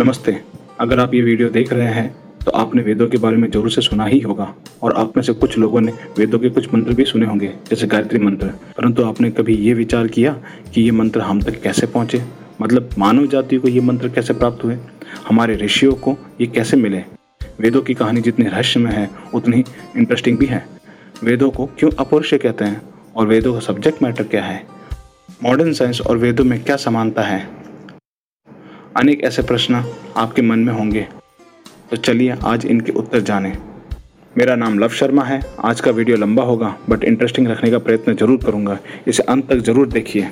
नमस्ते। अगर आप ये वीडियो देख रहे हैं तो आपने वेदों के बारे में ज़रूर से सुना ही होगा, और आप में से कुछ लोगों ने वेदों के कुछ मंत्र भी सुने होंगे, जैसे गायत्री मंत्र। परंतु आपने कभी ये विचार किया कि ये मंत्र हम तक कैसे पहुँचे? मतलब मानव जाति को ये मंत्र कैसे प्राप्त हुए? हमारे ऋषियों को ये कैसे मिले? वेदों की कहानी जितनी रहस्यमय है, उतनी इंटरेस्टिंग भी है। वेदों को क्यों अपौरुष कहते हैं? और वेदों का सब्जेक्ट मैटर क्या है? मॉडर्न साइंस और वेदों में क्या समानता है? अनेक ऐसे प्रश्न आपके मन में होंगे। तो चलिए आज इनके उत्तर जानें। मेरा नाम लव शर्मा है। आज का वीडियो लंबा होगा बट इंटरेस्टिंग रखने का प्रयत्न ज़रूर करूँगा। इसे अंत तक ज़रूर देखिए।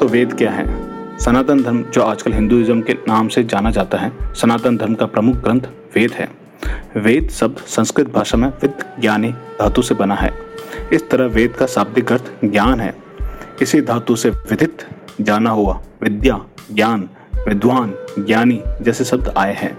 तो वेद क्या है? सनातन धर्म, जो आजकल हिंदुइज्म के नाम से जाना जाता है, सनातन धर्म का प्रमुख ग्रंथ वेद है। वेद शब्द संस्कृत भाषा में विद ज्ञानी, धातु से बना है। इस तरह वेद का शाब्दिक अर्थ ज्ञान है। इसी धातु से विदित, जाना हुआ, विद्या, ज्ञान, विद्वान, ज्ञानी जैसे शब्द आए हैं।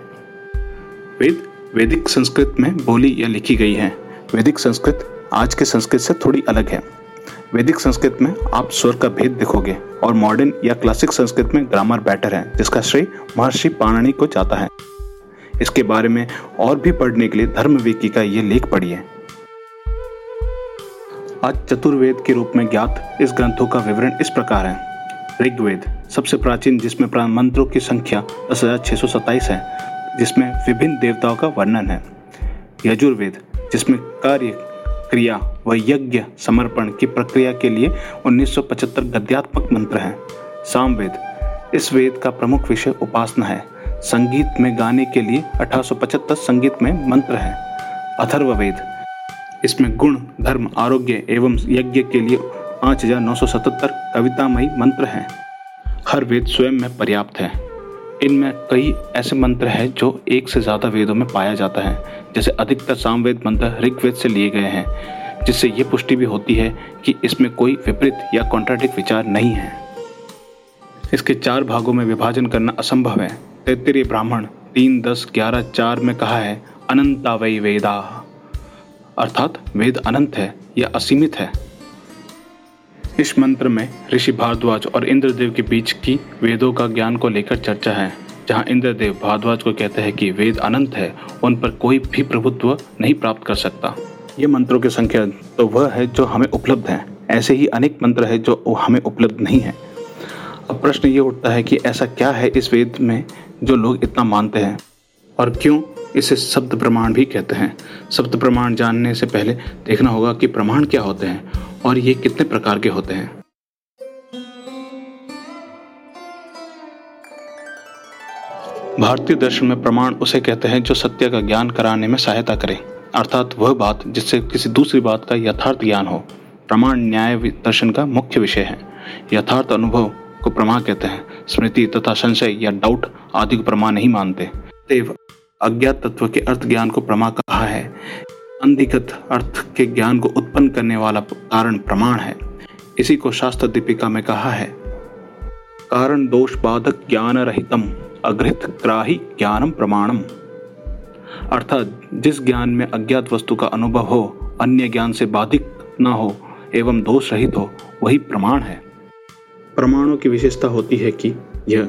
वेद, वैदिक संस्कृत में बोली या लिखी गई है। वैदिक संस्कृत आज के संस्कृत से थोड़ी अलग है। वैदिक संस्कृत में आप स्वर का भेद देखोगे और मॉडर्न या क्लासिक संस्कृत में ग्रामर बेटर है, जिसका श्रेय महर्षि पाणनी को जाता है। इसके बारे में और भी पढ़ने के लिए धर्म विकी का ये लेख पढ़िए। आज चतुर्वेद के रूप में ज्ञात इस ग्रंथों का विवरण इस प्रकार है। ऋग्वेद, सबसे प्राचीन, जिसमें मंत्रों की संख्या दस हज़ार छह सौ सत्ताईस है, जिसमें विभिन्न देवताओं का वर्णन है। यजुर्वेद, जिसमें कार्य क्रिया व यज्ञ समर्पण की प्रक्रिया के लिए 1975 गद्यात्मक मंत्र हैं। सामवेद इस वेद का प्रमुख विषय उपासना है। संगीत में गाने के लिए 1875 संगीत में मंत्र हैं। अथर्ववेद इसमें गुण, धर्म, आरोग्य एवं यज्ञ के लिए 5977 कवितामयी मंत्र हैं। हर वेद स्वयं में पर्याप्त है। इनमें कई ऐसे मंत्र हैं जो एक से ज़्यादा वेदों में पाया जाता है, जैसे अधिकतर सामवेद मंत्र ऋग्वेद से लिए गए हैं। जिससे ये पुष्टि भी होती है कि इसमें कोई विपरीत या कॉन्ट्राडिक विचार नहीं है। इसके चार भागों में विभाजन करना असंभव है। तैतरीय ब्राह्मण तीन, दस, ग्यारह, चार में कहा है अनंता वही वेदा। अर्थात वेद अनंत है या असीमित है। इस मंत्र में ऋषि भारद्वाज और इंद्रदेव के बीच की वेदों का ज्ञान को लेकर चर्चा है, जहाँ इंद्रदेव भारद्वाज को कहते हैं कि वेद अनंत है, उन पर कोई भी प्रभुत्व नहीं प्राप्त कर सकता। ये मंत्रों की संख्या तो वह है जो हमें उपलब्ध है। ऐसे ही अनेक मंत्र है जो हमें उपलब्ध नहीं है। अब प्रश्न ये उठता है कि ऐसा क्या है इस वेद में जो लोग इतना मानते हैं? और क्यों इसे शब्द प्रमाण भी कहते हैं? शब्द प्रमाण जानने से पहले देखना होगा कि प्रमाण क्या होते हैं और ये कितने प्रकार के होते हैं। भारतीय दर्शन में प्रमाण उसे कहते हैं जो सत्य का ज्ञान कराने में सहायता करे। अर्थात वह बात जिससे किसी दूसरी बात का यथार्थ ज्ञान हो। प्रमाण न्याय दर्शन का मुख्य विषय है। यथार्थ अनुभव को प्रमाण कहते हैं। स्मृति तथा संशय या डाउट आदि को प्रमाण नहीं मानते। देव अज्ञात तत्व के अर्थ ज्ञान को प्रमा कहा है। अंधिगत अर्थ के ज्ञान को उत्पन्न करने वाला कारण प्रमाण है। इसी को शास्त्र दीपिका में कहा है। कारण दोष बाधक ज्ञान रहितम अग्रहित ग्राही ज्ञानम प्रमाणम। अर्थात जिस ज्ञान में अज्ञात वस्तु का अनुभव हो अन्य ज्ञान से बाधित न हो एवं दोष रहित हो वही प्रमाण है। प्रमाणों की विशेषता होती है कि यह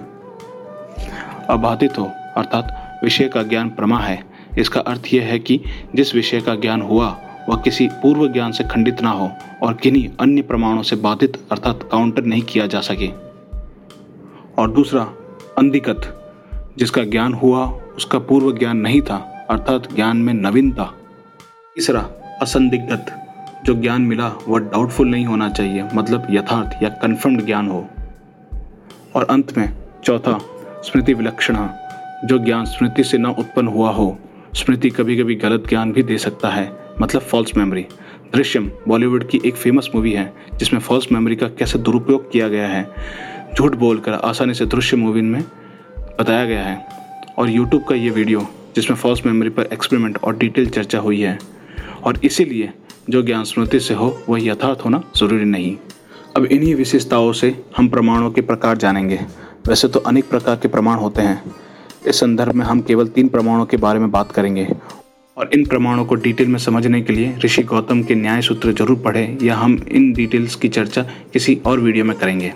अबाधित हो अर्थात विषय का ज्ञान प्रमा है। इसका अर्थ यह है कि जिस विषय का ज्ञान हुआ वह किसी पूर्व ज्ञान से खंडित ना हो और किन्हीं अन्य प्रमाणों से बाधित अर्थात काउंटर नहीं किया जा सके। और दूसरा अंधिकत जिसका ज्ञान हुआ उसका पूर्व ज्ञान नहीं था अर्थात ज्ञान में नवीनता तीसरा असंदिग्धत। जो ज्ञान मिला, वह डाउटफुल नहीं होना चाहिए मतलब यथार्थ या कन्फर्म्ड ज्ञान हो। और अंत में, चौथा, स्मृति विलक्षण। जो ज्ञान स्मृति से न उत्पन्न हुआ हो, स्मृति कभी कभी गलत ज्ञान भी दे सकता है मतलब फॉल्स मेमोरी दृश्यम, बॉलीवुड की एक फ़ेमस मूवी है, जिसमें फॉल्स मेमोरी का कैसे दुरुपयोग किया गया है। झूठ बोलकर, आसानी से दृश्य मूवी में बताया गया है। और यूट्यूब का ये वीडियो जिसमें फॉल्स मेमोरी पर एक्सपेरिमेंट और डिटेल चर्चा हुई है। और इसीलिए जो ज्ञान स्मृति से हो, वह यथार्थ होना ज़रूरी नहीं। अब इन्हीं विशेषताओं से हम प्रमाणों के प्रकार जानेंगे। वैसे तो अनेक प्रकार के प्रमाण होते हैं। इस संदर्भ में हम केवल तीन प्रमाणों के बारे में बात करेंगे। और इन प्रमाणों को डिटेल में समझने के लिए ऋषि गौतम के न्याय सूत्र ज़रूर पढ़ें, या हम इन डिटेल्स की चर्चा किसी और वीडियो में करेंगे।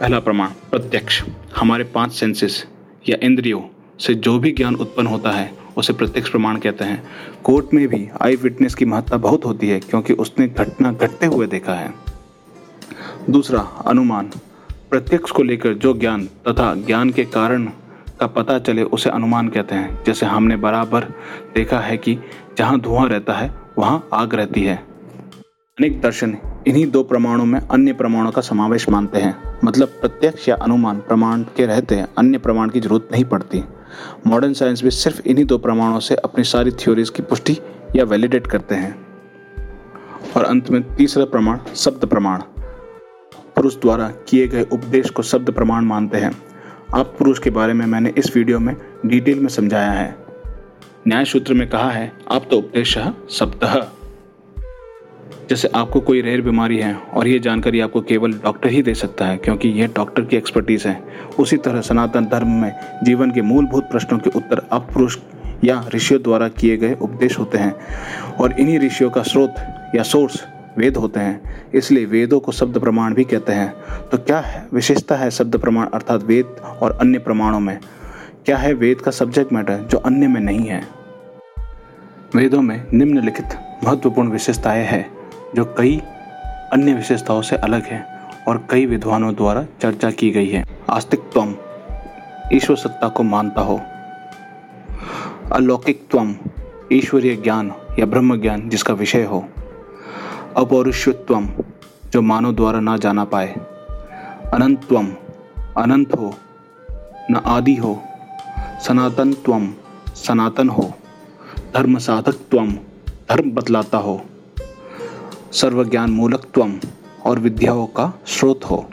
पहला प्रमाण, प्रत्यक्ष। हमारे पाँच सेंसेस या इंद्रियों। से जो भी ज्ञान उत्पन्न होता है, उसे प्रत्यक्ष प्रमाण कहते हैं। कोर्ट में भी आई विटनेस की महत्ता बहुत होती है, क्योंकि उसने घटना घटते हुए देखा है। दूसरा, अनुमान। प्रत्यक्ष को लेकर जो ज्ञान तथा ज्ञान के कारण का पता चले, उसे अनुमान कहते हैं। जैसे हमने बराबर देखा है कि जहाँ धुआँ रहता है, वहाँ आग रहती है। अनेक दर्शन इन्हीं दो प्रमाणों में अन्य प्रमाणों का समावेश मानते हैं। मतलब प्रत्यक्ष या अनुमान प्रमाण के रहते अन्य प्रमाण की ज़रूरत नहीं पड़ती। मॉडर्न साइंस भी सिर्फ़ इन्हीं दो प्रमाणों से अपनी सारी थ्योरीज की पुष्टि या वैलिडेट करते हैं। और अंत में तीसरा प्रमाण, शब्द प्रमाण। पुरुष द्वारा किए गए उपदेश को शब्द प्रमाण मानते हैं। आप पुरुष के बारे में मैंने इस वीडियो में डिटेल में समझाया है। न्याय सूत्र में कहा है, आप तो उपदेश शब्द। जैसे आपको कोई रेयर बीमारी है और ये जानकारी आपको केवल डॉक्टर ही दे सकता है, क्योंकि यह डॉक्टर की एक्सपर्टीज है। उसी तरह सनातन धर्म में जीवन के मूलभूत प्रश्नों के उत्तर अब पुरुष या ऋषियों द्वारा किए गए उपदेश होते हैं, और इन्हीं ऋषियों का स्रोत या सोर्स वेद होते हैं। इसलिए वेदों को शब्द प्रमाण भी कहते हैं। तो क्या है, विशेषता है शब्द प्रमाण अर्थात वेद और अन्य प्रमाणों में? क्या है वेद का सब्जेक्ट मैटर जो अन्य में नहीं है? वेदों में निम्नलिखित महत्वपूर्ण विशेषताएँ हैं। जो कई अन्य विशेषताओं से अलग है और कई विद्वानों द्वारा चर्चा की गई है। आस्तिकत्व ईश्वर सत्ता को मानता हो। अलौकिकत्व ईश्वरीय ज्ञान या ब्रह्म ज्ञान जिसका विषय हो। अपौरुषत्व जो मानव द्वारा ना जाना पाए। अनंतम अनंत हो, न आदि हो। सनातन सनातन हो। धर्म साधक धर्म बतलाता हो। सर्वज्ञान मूलकत्व और विद्याओं का स्रोत हो।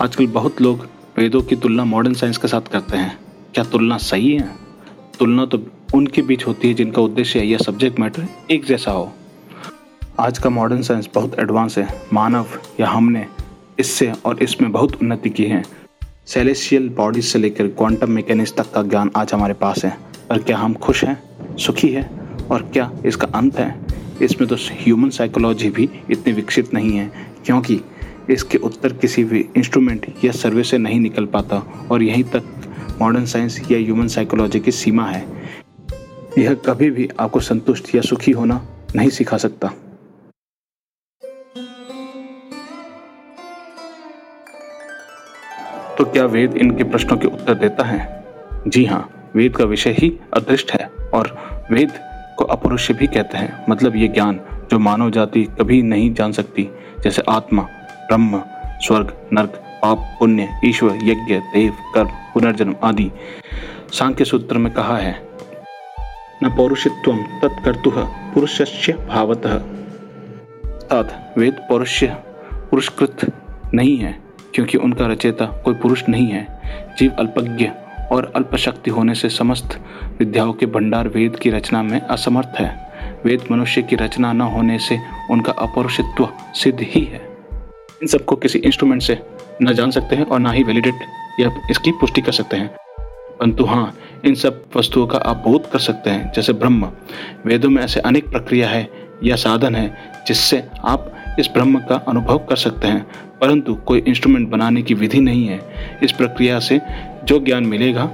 आजकल बहुत लोग वेदों की तुलना मॉडर्न साइंस के साथ करते हैं। क्या तुलना सही है? तुलना तो उनके बीच होती है जिनका उद्देश्य है या सब्जेक्ट मैटर एक जैसा हो। आज का मॉडर्न साइंस बहुत एडवांस है। मानव या हमने इससे और इसमें बहुत उन्नति की है। सेलेशियल बॉडीज से लेकर क्वांटम मैकेनिक्स तक का ज्ञान आज हमारे पास है। पर क्या हम खुश हैं? सुखी है? और क्या इसका अंत है? इसमें तो ह्यूमन साइकोलॉजी भी इतनी विकसित नहीं है, क्योंकि इसके उत्तर किसी भी इंस्ट्रूमेंट या सर्वे से नहीं निकल पाता और यहीं तक मॉडर्न साइंस या ह्यूमन साइकोलॉजी की सीमा है। यह कभी भी आपको संतुष्ट या सुखी होना नहीं सिखा सकता। तो क्या वेद इनके प्रश्नों के उत्तर देता है? जी हाँ वेद का विषय ही अदृष्ट है और वेद को अपरुष्य भी कहते हैं मतलब ये ज्ञान जो मानव जाति कभी नहीं जान सकती, जैसे आत्मा, ब्रह्म, स्वर्ग, नर्क, पाप, पुण्य, ईश्वर, यज्ञ, देव कर्म पुनर्जन्म आदि। सांख्य सूत्र में कहा है, न पौरुषत्व तत्कर्तु पुरुष भावत। अर्थात वेद पौरुष्य पुरुषकृत नहीं है, क्योंकि उनका रचेता कोई पुरुष नहीं है, जीव अल्पज्ञ। और अल्पशक्ति होने से समस्त विद्याओं के भंडार वेद की रचना में असमर्थ है। वेद मनुष्य की रचना न होने से उनका अपौरुषित्व सिद्ध ही है। इन सबको किसी इंस्ट्रूमेंट से न जान सकते हैं और ना ही वैलिडेट या इसकी पुष्टि कर सकते हैं। परंतु हाँ इन सब वस्तुओं का आप बोध कर सकते हैं, जैसे ब्रह्म। वेदों में ऐसे अनेक प्रक्रिया है या साधन है, जिससे आप इस ब्रह्म का अनुभव कर सकते हैं। परंतु कोई इंस्ट्रूमेंट बनाने की विधि नहीं है। इस प्रक्रिया से जो ज्ञान मिलेगा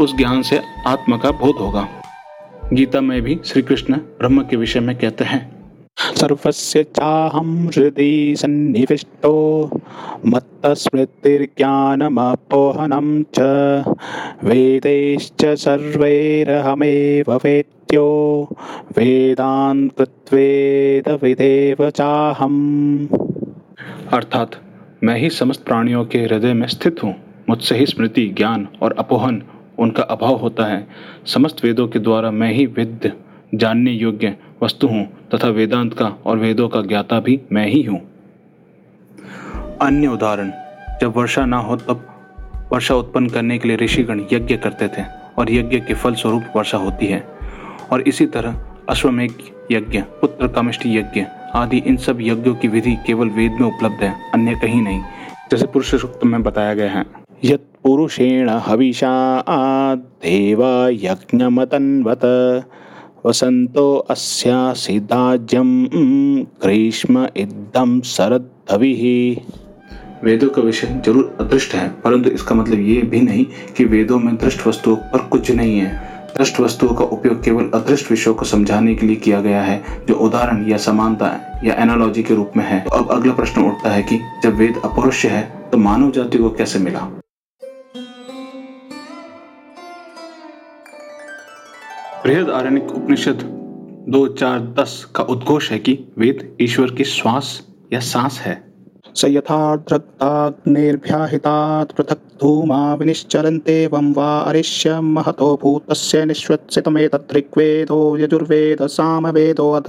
उस ज्ञान से आत्मा का बोध होगा। गीता में भी श्री कृष्ण ब्रह्म के विषय में कहते हैं सर्वस्य चाहं हृदि सन्निविष्टो मत्तस्मृतिर्ज्ञानमपोहनं च वेदैश्च सर्वैरहमेव चाहम्। अर्थात मैं ही समस्त प्राणियों के हृदय में स्थित हूँ। मुझसे ही स्मृति, ज्ञान और अपोहन, उनका अभाव होता है। समस्त वेदों के द्वारा मैं ही विद्य जानने योग्य वस्तु हूँ, तथा वेदांत का और वेदों का ज्ञाता भी मैं ही हूँ। अन्य उदाहरण, जब वर्षा ना हो तब वर्षा उत्पन्न करने के लिए ऋषिगण यज्ञ करते थे, और यज्ञ के फल स्वरूप वर्षा होती है। और इसी तरह अश्वमेघ यज्ञ, पुत्र कामिष्टि यज्ञ आदि, इन सब यज्ञों की विधि केवल वेद में उपलब्ध है, अन्य कहीं नहीं। जैसे पुरुष सूक्त में बताया गया है। यत पुरुषेण हविषा देवा यज्ञमतन्वत। वसंतो अस्यासिदाज्यम ग्रीष्म इदम शरदविः वेदों का विषय ज़रूर अदृष्ट है, परंतु इसका मतलब ये भी नहीं कि वेदों में दृष्ट वस्तुओं पर कुछ नहीं है। दृष्ट वस्तुओं का उपयोग केवल अदृष्ट विषयों को समझाने के लिए किया गया है, जो उदाहरण या समानता या एनालॉजी के रूप में है। तो अब अगला प्रश्न उठता है कि जब वेद अपरुष्य है तो मानव जाति को कैसे मिला? बृहद आरण्यक उपनिषद दो चार दस का उद्घोष है कि वेद ईश्वर की श्वास या सांस है। स यथाद्रक्ताग्नेर्भ्याहितात् पृथक् धूमा विनिश्चरन्तेवं वा अरिष्य महतो भूतस्य निश्वत्सितमेतद्ऋग्वेदो यजुर्वेद सामवेदो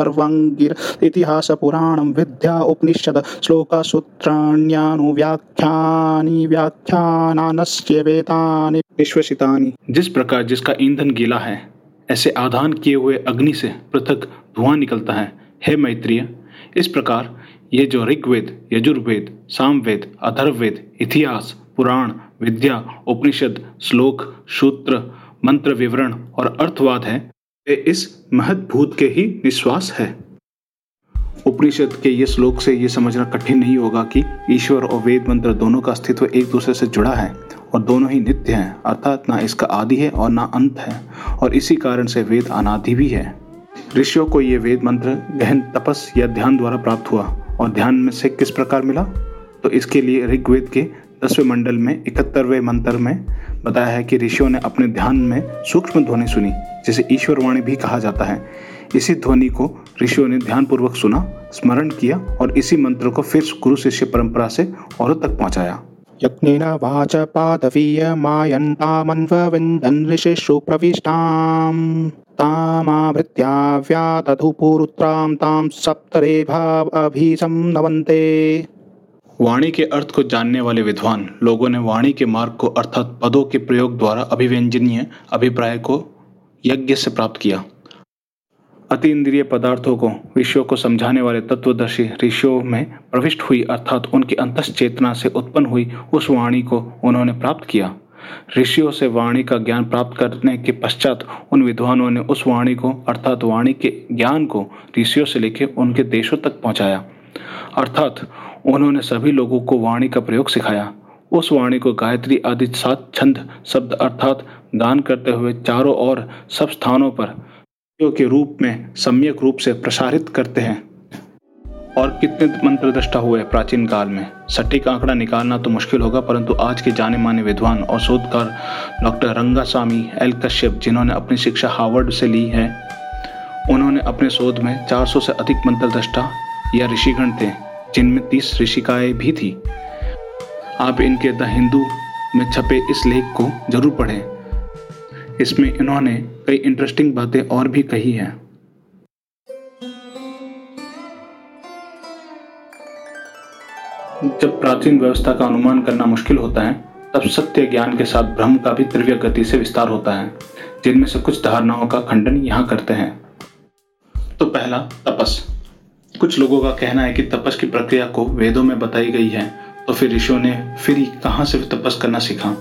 विद्या उपनिषद श्लोकसूत्राण्यानुव्याख्यानि व्याख्यानानस्य वेदानि जिस प्रकार जिसका ईंधन गीला है ऐसे आधान किए हुए अग्नि से पृथक धुआँ निकलता है। हे मैत्रिय, इस प्रकार ये जो ऋग्वेद, यजुर्वेद, सामवेद, अथर्ववेद, इतिहास, पुराण, विद्या, उपनिषद, श्लोक, सूत्र, मंत्र विवरण और अर्थवाद है, वे इस महत्भूत के ही निश्वास है। उपनिषद के ये श्लोक से ये समझना कठिन नहीं होगा कि ईश्वर और वेद मंत्र दोनों का अस्तित्व एक दूसरे से जुड़ा है और दोनों ही नित्य हैं, अर्थात ना इसका आदि है और ना अंत है, और इसी कारण से वेद अनादि भी है। ऋषियों को ये वेद मंत्र, गहन तपस या ध्यान द्वारा प्राप्त हुआ, और ध्यान में से किस प्रकार मिला? तो इसके लिए ऋग्वेद के दसवें मंडल में, इकहत्तरवें मंत्र में बताया है कि ऋषियों ने अपने ध्यान में सूक्ष्म ध्वनि सुनी, जिसे ईश्वर वाणी भी कहा जाता है। इसी ध्वनि को ऋषियों ने ध्यानपूर्वक सुना स्मरण किया और इसी मंत्र को फिर गुरु शिष्य परंपरा से औरों तक पहुँचाया। यज्ञेन वाच ऋषिषु प्रविष्टाम्। तामाभृत्याव्यातधुपुरुत्रां तां सप्तरेभाभिसं नवन्ते वाणी के अर्थ को जानने वाले विद्वान लोगों ने वाणी के मार्ग को अर्थात पदों के प्रयोग द्वारा अभिव्यंजनीय अभिप्राय को यज्ञ से प्राप्त किया। अति इंद्रिय पदार्थों को, विषयों को समझाने वाले तत्वदर्शी ऋषियों में प्रविष्ट हुई, अर्थात उनकी अंत चेतना से उत्पन्न हुई उस वाणी को उन्होंने प्राप्त किया। ऋषियों से वाणी का ज्ञान प्राप्त करने के पश्चात उन विद्वानों ने उस वाणी को, अर्थात वाणी के ज्ञान को, ऋषियों से लेकर उनके देशों तक पहुँचाया। अर्थात उन्होंने सभी लोगों को वाणी का प्रयोग सिखाया। उस वाणी को गायत्री आदि सात छंद शब्द अर्थात दान करते हुए चारों ओर सब स्थानों पर के रूप में सम्यक रूप से प्रसारित करते हैं। और कितने मंत्र दृष्टा हुए प्राचीन काल में। सटीक आंकड़ा निकालना तो मुश्किल होगा, परंतु आज के जाने माने विद्वान और शोधकार डॉक्टर रंगास्वामी एल कश्यप, जिन्होंने अपनी शिक्षा हार्वर्ड से ली है, उन्होंने अपने शोध में 400 से अधिक मंत्र दृष्टा या ऋषिगण थे, जिनमें तीस ऋषिकाएँ भी थी। आप इनके द हिंदू में छपे इस लेख को ज़रूर पढ़ें। इसमें इन्होंने कई इंटरेस्टिंग बातें और भी कही हैं। जब प्राचीन व्यवस्था का अनुमान करना मुश्किल होता है, तब सत्य ज्ञान के साथ भ्रम का भी तीव्र गति से विस्तार होता है, जिनमें से कुछ धारणाओं का खंडन यहाँ करते हैं। तो पहला, तपस। कुछ लोगों का कहना है कि तपस की प्रक्रिया को वेदों में बताई गई है तो फिर ऋषियों ने फिर कहाँ से तपस करना सीखा?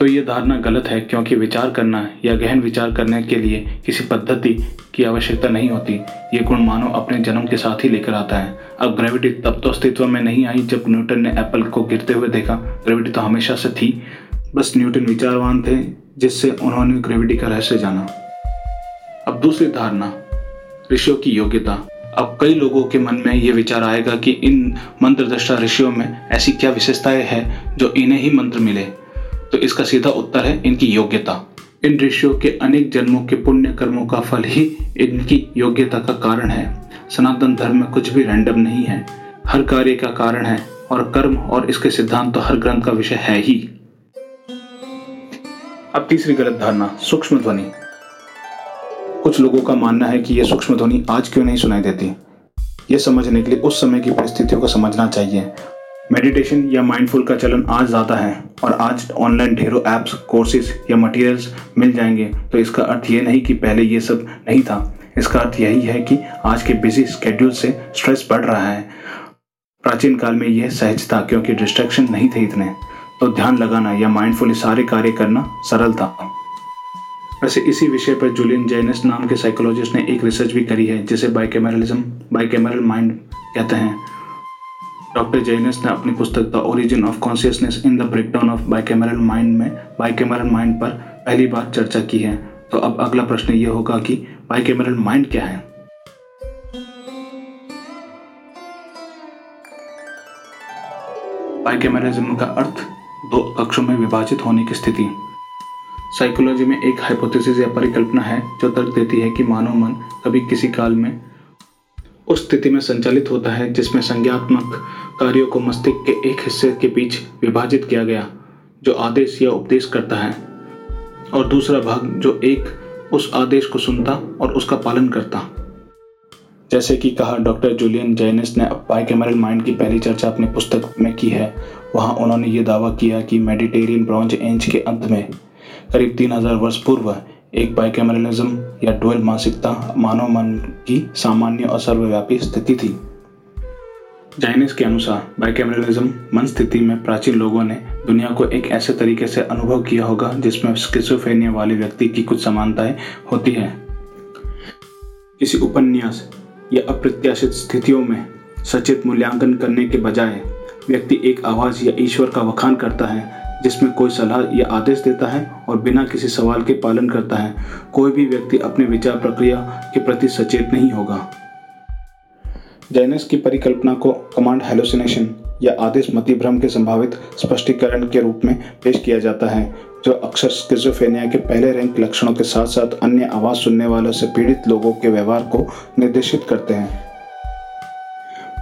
तो ये धारणा गलत है क्योंकि विचार करना या गहन विचार करने के लिए किसी पद्धति की आवश्यकता नहीं होती। ये गुण मानव अपने जन्म के साथ ही लेकर आता है। अब ग्रेविटी तब तो अस्तित्व में नहीं आई जब न्यूटन ने एप्पल को गिरते हुए देखा। ग्रेविटी तो हमेशा से थी। बस न्यूटन विचारवान थे, जिससे उन्होंने ग्रेविटी का रहस्य जाना। अब दूसरी धारणा, ऋषियों की योग्यता। अब कई लोगों के मन में ये विचार आएगा कि इन मंत्र दृष्टा ऋषियों में ऐसी क्या विशेषताएँ हैं जो इन्हें ही मंत्र मिले। तो इसका सीधा उत्तर है इनकी योग्यता। इन ऋषियों के अनेक जन्मों के पुण्य कर्मों का फल ही इनकी योग्यता का कारण है। सनातन धर्म में कुछ भी रैंडम नहीं है। हर कार्य का कारण है और कर्म और इसके सिद्धांत तो हर ग्रंथ का विषय है ही। अब तीसरी गलत धारणा, सूक्ष्म ध्वनि। कुछ लोगों का मानना है कि यह सूक्ष्म ध्वनि आज क्यों नहीं सुनाई देती? यह समझने के लिए उस समय की परिस्थितियों को समझना चाहिए। मेडिटेशन या माइंडफुल का चलन आज ज़्यादा है और आज ऑनलाइन ढेरों ऐप्स कोर्सेज या मटेरियल्स मिल जाएँगे। तो इसका अर्थ ये नहीं कि पहले ये सब नहीं था। इसका अर्थ यही है कि आज के बिज़ी स्केड्यूल से स्ट्रेस बढ़ रहा है। प्राचीन काल में यह सहज था क्योंकि डिस्ट्रैक्शन नहीं थे इतने। तो ध्यान लगाना या माइंडफुली सारे कार्य करना सरल था। वैसे इसी विषय पर जूलियन जैनस नाम के साइकोलॉजिस्ट ने एक रिसर्च भी करी है, जिसे बाइकेमरलिज्म बाइकेमरल माइंड कहते हैं। डॉक्टर जैनस ने अपनी पुस्तक the origin of consciousness in the breakdown of bicameral mind में, बाइकेमरल माइंड पर पहली बार चर्चा की है। तो अब अगला प्रश्न ये होगा कि बाइकेमरल माइंड क्या है? बाइकेमरलिज्म का अर्थ, दो कक्षों में विभाजित होने की स्थिति। साइकोलॉजी में एक हाइपोथेसिस या परिकल्पना है जो तर्क देती है कि मानव मन कभी किसी काल में उस स्थिति में संचालित होता है, जिसमें संज्ञात्मक कार्यों को मस्तिष्क के एक हिस्से के बीच विभाजित किया गया, जो आदेश या उपदेश करता है, और दूसरा भाग, जो एक उस आदेश को सुनता और उसका पालन करता। जैसे कि कहा डॉक्टर जूलियन जैनिस ने बाइकेमरल माइंड की पहली चर्चा अपनी पुस्तक में की है। वहाँ उन्होंने ये दावा किया कि मेडिटेरियन ब्रॉन्ज एंज के अंत में, करीब तीन हज़ार वर्ष पूर्व एक बाइकेमरलिज्म या डुअल मानसिकता मानव मन की सामान्य और सर्वव्यापी स्थिति थी। जाइनिस के अनुसार बाइकेमरलिज्म मन स्थिति में प्राचीन लोगों ने दुनिया को एक ऐसे तरीके से अनुभव किया होगा जिसमें स्किसोफेनिया वाले व्यक्ति की कुछ समानताएँ होती है। किसी उपन्यास या अप्रत्याशित स्थितियों में सचेत मूल्यांकन करने के बजाय व्यक्ति एक आवाज़ या ईश्वर का वखान करता है जिसमें कोई सलाह या आदेश देता है और बिना किसी सवाल के पालन करता है, कोई भी व्यक्ति अपने विचार प्रक्रिया के प्रति सचेत नहीं होगा। जैनस की परिकल्पना को कमांड हेलोसिनेशन या आदेश मति भ्रम के संभावित स्पष्टीकरण के रूप में पेश किया जाता है, जो अक्सर स्किजोफेनिया के पहले रैंक लक्षणों के साथ साथ अन्य आवाज़ सुनने वालों से पीड़ित लोगों के व्यवहार को निर्देशित करते हैं।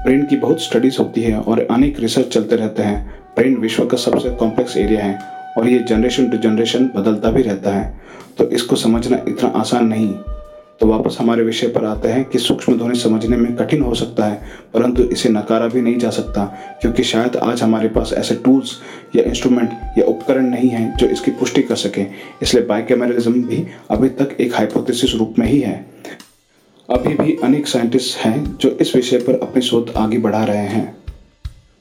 ब्रेन की बहुत स्टडीज़ होती है और अनेक रिसर्च चलते रहते हैं ब्रेन विश्व का सबसे कॉम्प्लेक्स एरिया है और ये जनरेशन टू जनरेशन बदलता भी रहता है। तो इसको समझना इतना आसान नहीं। तो वापस हमारे विषय पर आते हैं कि सूक्ष्म ध्वनि समझने में कठिन हो सकता है, परंतु इसे नकारा भी नहीं जा सकता, क्योंकि शायद आज हमारे पास ऐसे टूल्स या इंस्ट्रूमेंट या उपकरण नहीं हैं जो इसकी पुष्टि कर सके। इसलिए बाइकेमरलिज्म भी अभी तक एक हाइपोथेसिस रूप में ही है। अभी भी अनेक साइंटिस्ट हैं जो इस विषय पर अपनी शोध आगे बढ़ा रहे हैं।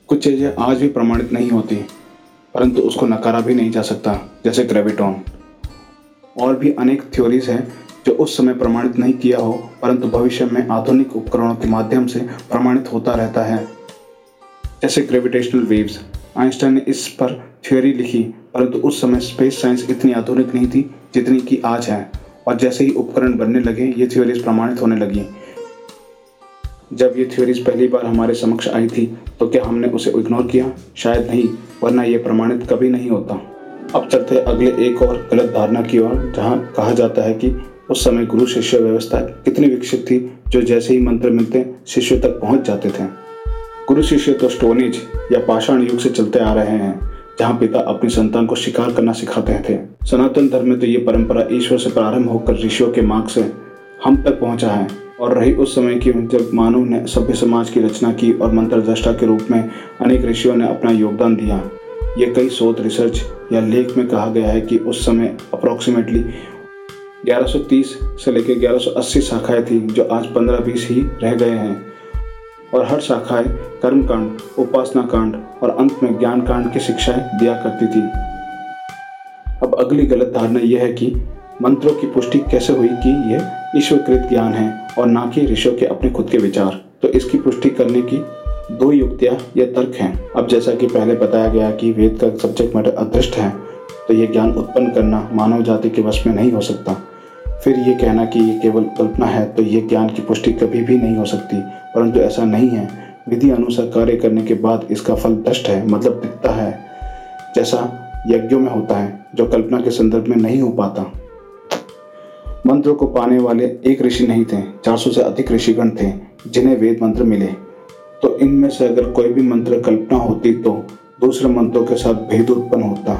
कुछ चीज़ें आज भी प्रमाणित नहीं होती, परंतु उसको नकारा भी नहीं जा सकता, जैसे ग्रेविटॉन। और भी अनेक थ्योरीज हैं जो उस समय प्रमाणित नहीं किया हो, परंतु भविष्य में आधुनिक उपकरणों के माध्यम से प्रमाणित होता रहता है। जैसे ग्रेविटेशनल वेव्स आइंस्टाइन ने इस पर थ्योरी लिखी, परंतु उस समय स्पेस साइंस इतनी आधुनिक नहीं थी जितनी की आज है। और जैसे ही उपकरण बनने लगे, ये थ्योरीज प्रमाणित होने लगी। जब ये थ्योरीज पहली बार हमारे समक्ष आई थी तो क्या हमने उसे इग्नोर किया? शायद नहीं, वरना ये प्रमाणित कभी नहीं होता। अब चलते अगले एक और गलत धारणा की ओर, जहाँ कहा जाता है कि उस समय गुरु शिष्य व्यवस्था कितनी विकसित थी, जो जैसे ही मंत्र मिलते, शिष्य तक पहुँच जाते थे। गुरु शिष्य तो स्टोनेज या पाषाण युग से चलते आ रहे हैं, जहाँ पिता अपनी संतान को शिकार करना सिखाते थे। सनातन धर्म में तो ये परंपरा ईश्वर से प्रारंभ होकर ऋषियों के मार्ग से हम तक पहुँचा है। और रही उस समय की जब मानव ने सभ्य समाज की रचना की और मंत्र दृष्टा के रूप में अनेक ऋषियों ने अपना योगदान दिया। ये कई शोध, रिसर्च या लेख में कहा गया है कि उस समय अप्रोक्सीमेटली 1130 से लेकर 1180 शाखाएँ थी, जो आज 15-20 ही रह गए हैं। और हर शाखाएँ कर्मकांड, उपासना कांड और अंत में ज्ञान कांड की शिक्षाएँ दिया करती थी। अब अगली गलत धारणा यह है कि मंत्रों की पुष्टि कैसे हुई कि यह ईश्वरकृत ज्ञान है। और ना कि ऋषियों के अपने खुद के विचार। तो इसकी पुष्टि करने की दो युक्तियाँ या तर्क हैं। अब जैसा कि पहले बताया गया कि वेद का सब्जेक्ट मैटर अदृष्ट है तो यह ज्ञान उत्पन्न करना मानव जाति के वश में नहीं हो सकता। फिर ये कहना कि ये केवल कल्पना है तो ये ज्ञान की पुष्टि कभी भी नहीं हो सकती। परंतु ऐसा नहीं है। विधि अनुसार कार्य करने के बाद इसका फल दष्ट है मतलब दिखता है, जैसा यज्ञों में होता है, जो कल्पना के संदर्भ में नहीं हो पाता। मंत्र को पाने वाले एक ऋषि नहीं थे 400 से अधिक ऋषिगण थे, जिन्हें वेद मंत्र मिले। तो इनमें से अगर कोई भी मंत्र कल्पना होती तो दूसरे मंत्रों के साथ भेद उत्पन्न होता।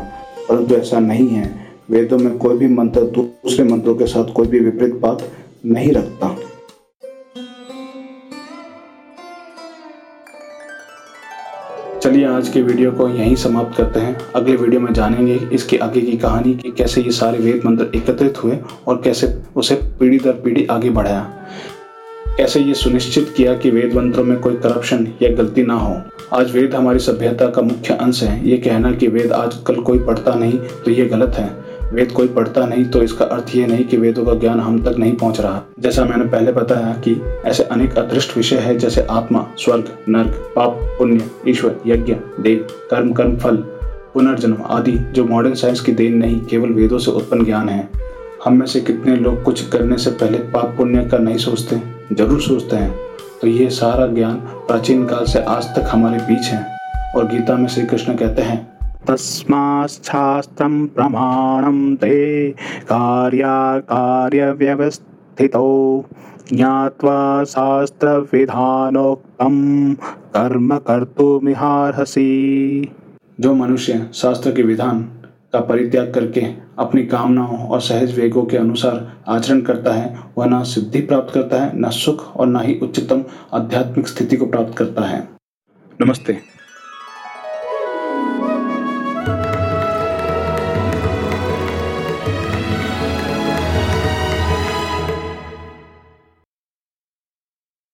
परंतु ऐसा नहीं है, वेदों में कोई भी मंत्र दूसरे मंत्रों के साथ कोई भी विपरीत बात नहीं रखता। आज के वीडियो को यहीं समाप्त करते हैं। अगले वीडियो में जानेंगे इसके आगे की कहानी कि कैसे ये सारे वेद मंत्र एकत्रित हुए और कैसे उसे पीढ़ी दर पीढ़ी आगे बढ़ाया। कैसे ये सुनिश्चित किया कि वेद मंत्रों में कोई करप्शन या गलती ना हो। आज वेद हमारी सभ्यता का मुख्य अंश है। ये कहना कि वेद आजकल कोई पढ़ता नहीं तो ये गलत है। वेद कोई पढ़ता नहीं तो इसका अर्थ ये नहीं कि वेदों का ज्ञान हम तक नहीं पहुँच रहा। जैसा मैंने पहले बताया कि ऐसे अनेक अदृष्ट विषय है, जैसे आत्मा, स्वर्ग, नर्क, पाप, पुण्य, ईश्वर, यज्ञ देव कर्म कर्म, फल, पुनर्जन्म आदि, जो मॉडर्न साइंस की देन नहीं, केवल वेदों से उत्पन्न ज्ञान है। हम में से कितने लोग कुछ करने से पहले पाप, पुण्य का नहीं सोचते? ज़रूर सोचते हैं। तो ये सारा ज्ञान प्राचीन काल से आज तक हमारे बीच है। और गीता में श्री कृष्ण कहते हैं तस्माच्छास्त्रं प्रमाणं ते कार्याकार्यव्यवस्थितो ज्ञात्वा शास्त्रविधानोक्तं कर्म कर्तुमिहार्हसि। जो मनुष्य शास्त्र के विधान का परित्याग करके अपनी कामनाओं और सहज वेगों के अनुसार आचरण करता है वह न सिद्धि प्राप्त करता है न सुख और न ही उच्चतम आध्यात्मिक स्थिति को प्राप्त करता है। नमस्ते।